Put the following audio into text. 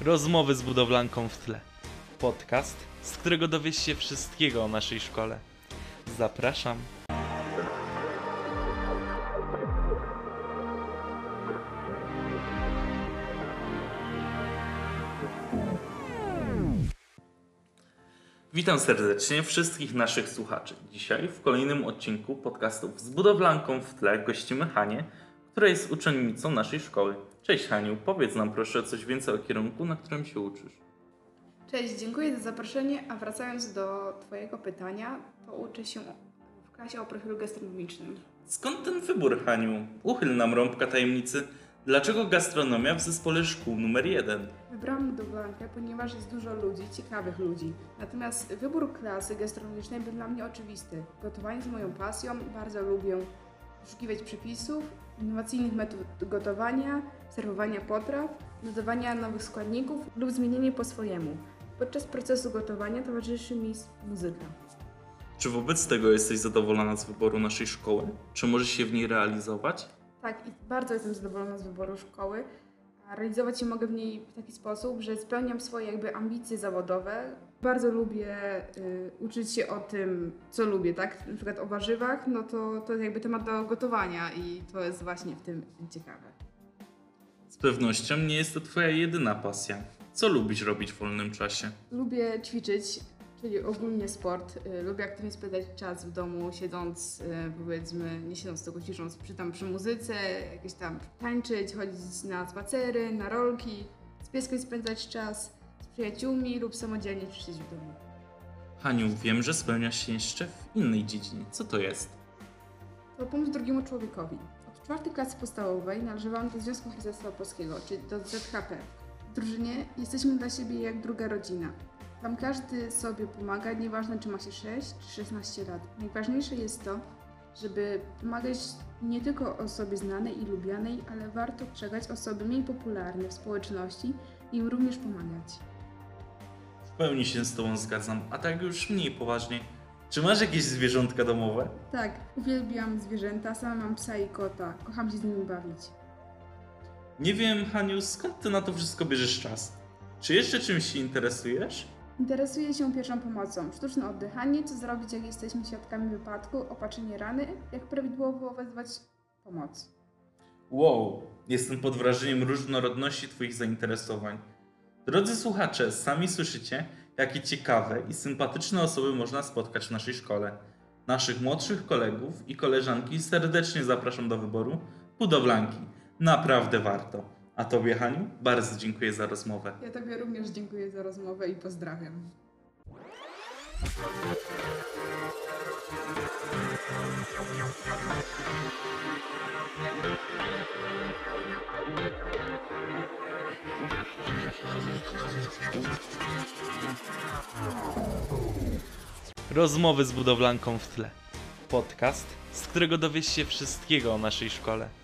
Rozmowy z budowlanką w tle. Podcast, z którego dowiesz się wszystkiego o naszej szkole. Zapraszam. Witam serdecznie wszystkich naszych słuchaczy. Dzisiaj w kolejnym odcinku podcastów z budowlanką w tle gościmy Hanię, która jest uczennicą naszej szkoły. Cześć Haniu, powiedz nam proszę coś więcej o kierunku, na którym się uczysz. Cześć, dziękuję za zaproszenie, a wracając do Twojego pytania, to uczę się w klasie o profilu gastronomicznym. Skąd ten wybór, Haniu? Uchyl nam rąbka tajemnicy. Dlaczego gastronomia w zespole szkół numer jeden? Wybrałam budowlankę, ponieważ jest dużo ludzi, ciekawych ludzi. Natomiast wybór klasy gastronomicznej był dla mnie oczywisty. Gotowanie jest moją pasją, bardzo lubię poszukiwać przepisów, innowacyjnych metod gotowania, serwowania potraw, dodawania nowych składników lub zmienienie po swojemu. Podczas procesu gotowania towarzyszy mi muzyka. Czy wobec tego jesteś zadowolona z wyboru naszej szkoły? Czy możesz się w niej realizować? Tak, i bardzo jestem zadowolona z wyboru szkoły. Realizować się mogę w niej w taki sposób, że spełniam swoje jakby ambicje zawodowe. Bardzo lubię y, uczyć się o tym, co lubię, tak? Na przykład o warzywach, no to to jest jakby temat do gotowania i to jest właśnie w tym ciekawe. Z pewnością nie jest to Twoja jedyna pasja. Co lubisz robić w wolnym czasie? Lubię ćwiczyć, czyli ogólnie sport. Y, Lubię aktywnie spędzać czas w domu, siedząc, y, powiedzmy, nie siedząc, tylko ćwicząc przy, tam przy muzyce, jakieś tam tańczyć, chodzić na spacery, na rolki, z pieskiem spędzać czas, z przyjaciółmi lub samodzielnie ćwiczyć w domu. Haniu, wiem, że spełniasz się jeszcze w innej dziedzinie. Co to jest? To pomóc drugiemu człowiekowi. Od czwartej klasy podstawowej należałam do Związku Harcerstwa Polskiego, czyli do ZHP. W drużynie jesteśmy dla siebie jak druga rodzina. Tam każdy sobie pomaga, nieważne czy ma się 6 czy 16 lat. Najważniejsze jest to, żeby pomagać nie tylko osobie znanej i lubianej, ale warto przegać osoby mniej popularne w społeczności i im również pomagać. W pełni się z Tobą zgadzam, a tak już mniej poważnie. Czy masz jakieś zwierzątka domowe? Tak, uwielbiam zwierzęta, sama mam psa i kota, kocham się z nimi bawić. Nie wiem, Haniu, skąd Ty na to wszystko bierzesz czas? Czy jeszcze czymś się interesujesz? Interesuje się pierwszą pomocą, sztuczne oddychanie, co zrobić jak jesteśmy świadkami wypadku, opatrzenie rany, jak prawidłowo wezwać pomoc. Wow, jestem pod wrażeniem różnorodności Twoich zainteresowań. Drodzy słuchacze, sami słyszycie, jakie ciekawe i sympatyczne osoby można spotkać w naszej szkole. Naszych młodszych kolegów i koleżanki serdecznie zapraszam do wyboru budowlanki. Naprawdę warto. A Tobie, Haniu, bardzo dziękuję za rozmowę. Ja Tobie również dziękuję za rozmowę i pozdrawiam. Rozmowy z budowlanką w tle. Podcast, z którego dowiesz się wszystkiego o naszej szkole.